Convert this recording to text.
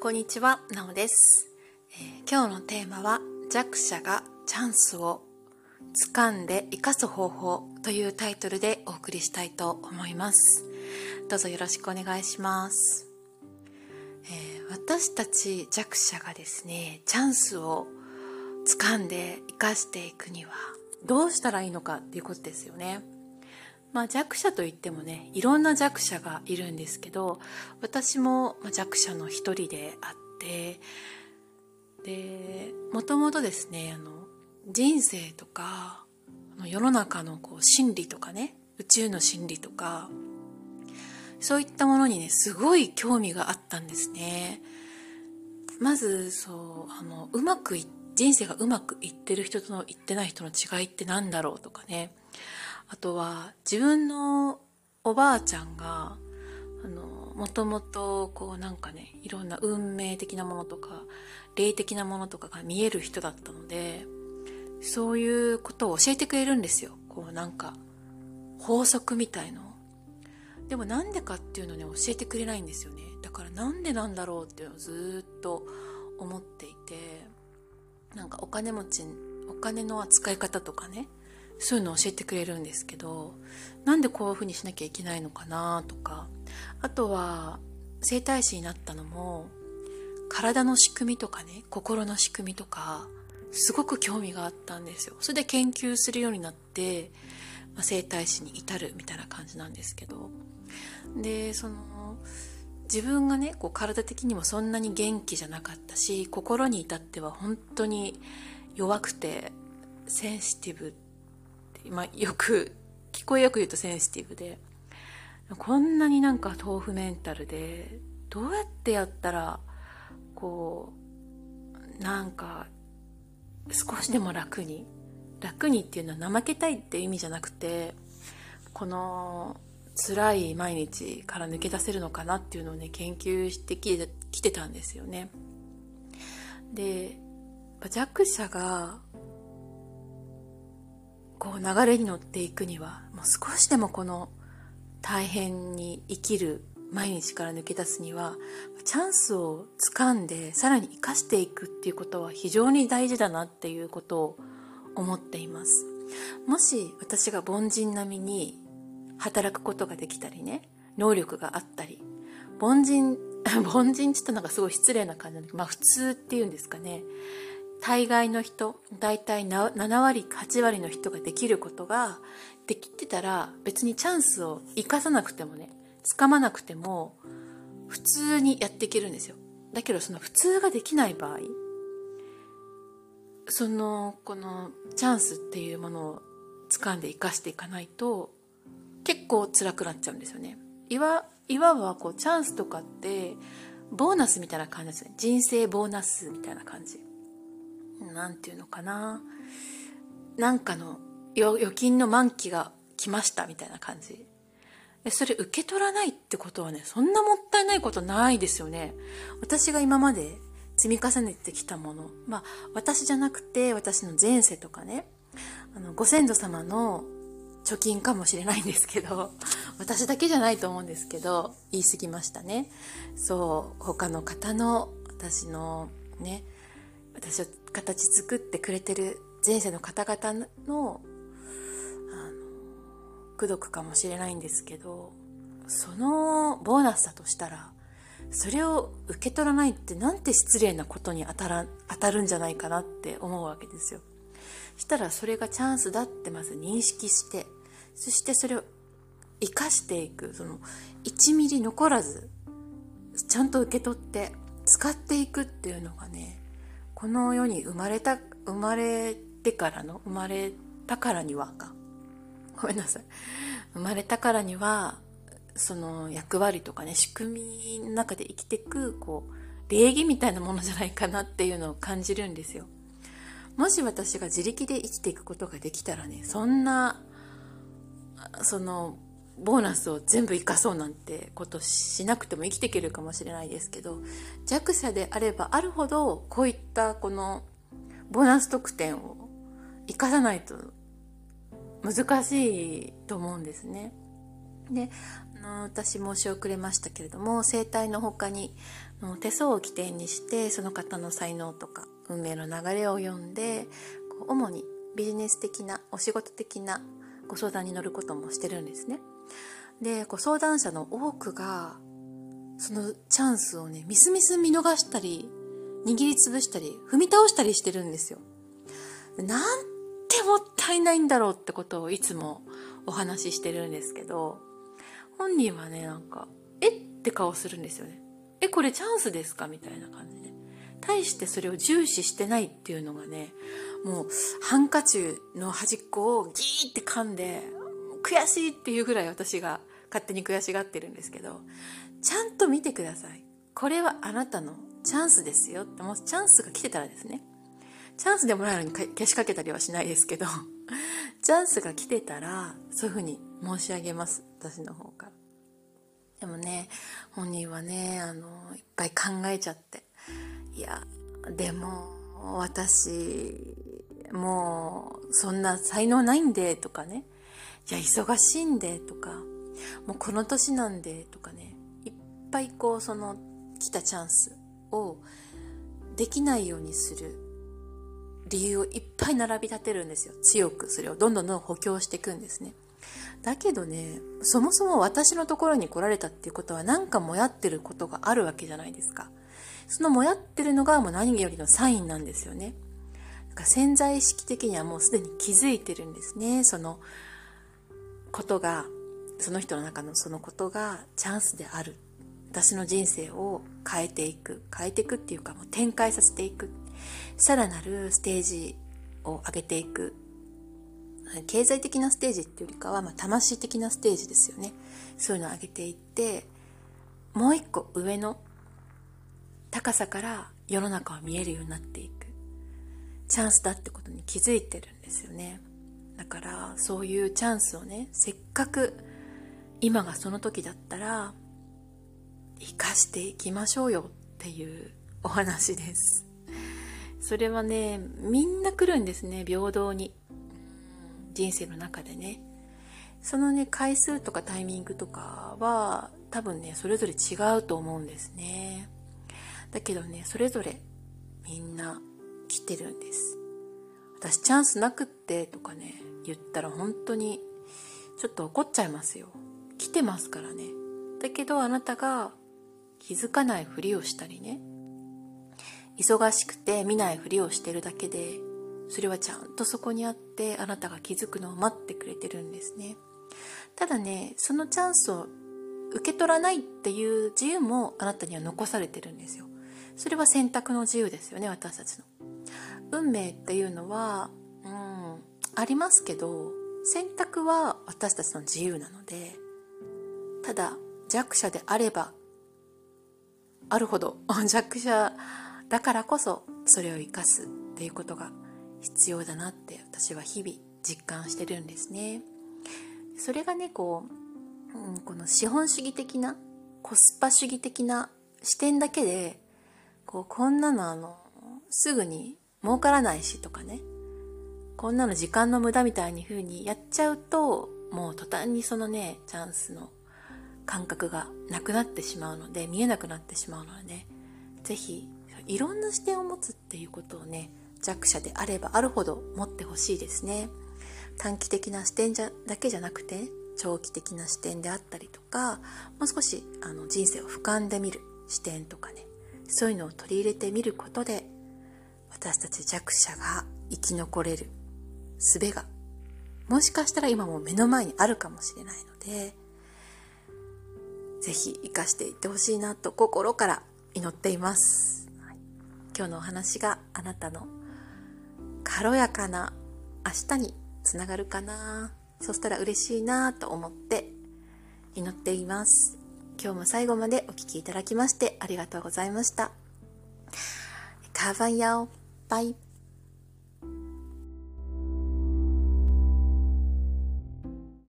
こんにちは、なおです、えー今日のテーマは弱者がチャンスを掴んで生かす方法というタイトルでお送りしたいと思います。どうぞよろしくお願いします。えー私たち弱者がですね、チャンスを掴んで生かしていくにはどうしたらいいのかっていうことですよね。まあ、弱者といってもねいろんな弱者がいるんですけど私も弱者の一人であってでもともとですねあの人生とか世の中のこう心理とかね宇宙の心理とかそういったものにねすごい興味があったんですね。まずそうあのうまくい人生がうまくいってる人とのいってない人の違いって何だろうとかね。あとは自分のおばあちゃんがあのもともとこうなんかねいろんな運命的なものとか霊的なものとかが見える人だったのでそういうことを教えてくれるんですよ。こうなんか法則みたいの。でもなんでかっていうのね教えてくれないんですよね。だからなんでなんだろうっていうのをずっと思っていてなんかお金持ちお金の扱い方とかねそういうのを教えてくれるんですけどなんでこういうふうにしなきゃいけないのかなとか。あとは整体師になったのも体の仕組みとかね心の仕組みとかすごく興味があったんですよ。それで研究するようになって、まあ、整体師に至るみたいな感じなんですけど。でその自分がねこう体的にもそんなに元気じゃなかったし心に至っては本当に弱くてセンシティブまあ、よく聞こえよく言うとセンシティブでこんなになんか豆腐メンタルでどうやってやったらこうなんか少しでも楽に楽にっていうのは怠けたいっていう意味じゃなくてこの辛い毎日から抜け出せるのかなっていうのをね研究してきてきてたんですよね。で弱者がこう流れに乗っていくにはもう少しでもこの大変に生きる毎日から抜け出すにはチャンスをつかんでさらに生かしていくっていうことは非常に大事だなっていうことを思っています。もし私が凡人並みに働くことができたりね能力があったり凡人 凡人って言ったのがすごい失礼な感じなんだけどまあ普通っていうんですかね。大概の人大体7割8割の人ができることができてたら別にチャンスを生かさなくてもね掴まなくても普通にやっていけるんですよ。だけどその普通ができない場合そのこのチャンスっていうものを掴んで生かしていかないと結構辛くなっちゃうんですよね。いわいわばこうチャンスとかってボーナスみたいな感じですね。人生ボーナスみたいな感じ。なんていうのかな。なんかの預金の満期が来ましたみたいな感じ。それ受け取らないってことはねそんなもったいないことないですよね。私が今まで積み重ねてきたもの。まあ私じゃなくて私の前世とかね。あのご先祖様の貯金かもしれないんですけど 私だけじゃないと思うんですけど言い過ぎましたね。そう他の方の私のね私を形作ってくれてる前世の方々のあの功徳かもしれないんですけどそのボーナスだとしたらそれを受け取らないってなんて失礼なことに当たら当たるんじゃないかなって思うわけですよ。したらそれがチャンスだってまず認識してそしてそれを生かしていくその1ミリ残らずちゃんと受け取って使っていくっていうのがねこの世に生まれた生まれてからの生まれたからにはか。ごめんなさい。生まれたからにはその役割とかね仕組みの中で生きてくこう礼儀みたいなものじゃないかなっていうのを感じるんですよ。もし私が自力で生きていくことができたらねそんなそのボーナスを全部生かそうなんてことしなくても生きていけるかもしれないですけど弱者であればあるほどこういったこのボーナス特典を生かさないと難しいと思うんですねであの私申し遅れましたけれども生態の他に手相を起点にしてその方の才能とか運命の流れを読んで主にビジネス的なお仕事的なご相談に乗ることもしてるんですね。でご相談者の多くがそのチャンスをねみすみす見逃したり握りつぶしたり踏み倒したりしてるんですよ。なんてもったいないんだろうってことをいつもお話ししてるんですけど本人はねなんかえって顔するんですよね。えこれチャンスですかみたいな感じで。対してそれを重視してないっていうのがねもうハンカチの端っこをギーって噛んで悔しいっていうぐらい私が勝手に悔しがってるんですけどちゃんと見てください。これはあなたのチャンスですよってもしチャンスが来てたらですね。チャンスでもないのに消しかけたりはしないですけど チャンスが来てたらそういうふうに申し上げます。私の方から。でもね本人はねあのいっぱい考えちゃって。いやでも私もうそんな才能ないんでとかね。いや忙しいんでとかもうこの年なんでとかねいっぱいこうその来たチャンスをできないようにする理由をいっぱい並び立てるんですよ。強くそれをどんどんどん補強していくんですね。だけどねそもそも私のところに来られたっていうことは何かもやってることがあるわけじゃないですか。そのもやってるのがもう何よりのサインなんですよね。だから潜在意識的にはもうすでに気づいてるんですね。そのことがその人の中のそのことがチャンスである。私の人生を変えていく。変えていくっていうかもう展開させていく。さらなるステージを上げていく。経済的なステージっていうよりかは、まあ、魂的なステージですよね。そういうのを上げていってもう一個上の高さから世の中は見えるようになっていく。チャンスだってことに気づいてるんですよね。だからそういうチャンスをねせっかく今がその時だったら生かしていきましょうよっていうお話です。それはねみんな来るんですね平等に。人生の中でね。そのね回数とかタイミングとかは多分ねそれぞれ違うと思うんですね。だけどねそれぞれみんな来てるんです。私チャンスなくってとかね言ったら本当にちょっと怒っちゃいますよ。来てますからね。だけどあなたが気づかないふりをしたりね。忙しくて見ないふりをしてるだけでそれはちゃんとそこにあってあなたが気づくのを待ってくれてるんですね。ただねそのチャンスを受け取らないっていう自由もあなたには残されてるんですよ。それは選択の自由ですよね私たちの。運命っていうのはうんありますけど選択は私たちの自由なのでただ弱者であればあるほど 弱者だからこそそれを生かすっていうことが必要だなって私は日々実感してるんですね。それがねこう、うん、この資本主義的なコスパ主義的な視点だけでこうこんなのあのすぐに儲からないしとかね。こんなの時間の無駄みたいに風にやっちゃうともう途端にそのねチャンスの感覚がなくなってしまうので見えなくなってしまうのでね。是非いろんな視点を持つっていうことをね弱者であればあるほど持ってほしいですね。短期的な視点じゃだけじゃなくて長期的な視点であったりとかもう少しあの人生を俯瞰で見る視点とかねそういうのを取り入れてみることで私たち弱者が生き残れる術がもしかしたら今も目の前にあるかもしれないのでぜひ活かしていってほしいなと心から祈っています、今日のお話があなたの軽やかな明日につながるかな。そしたら嬉しいなと思って祈っています。今日も最後までお聴きいただきましてありがとうございました。カバンヤオ。バイ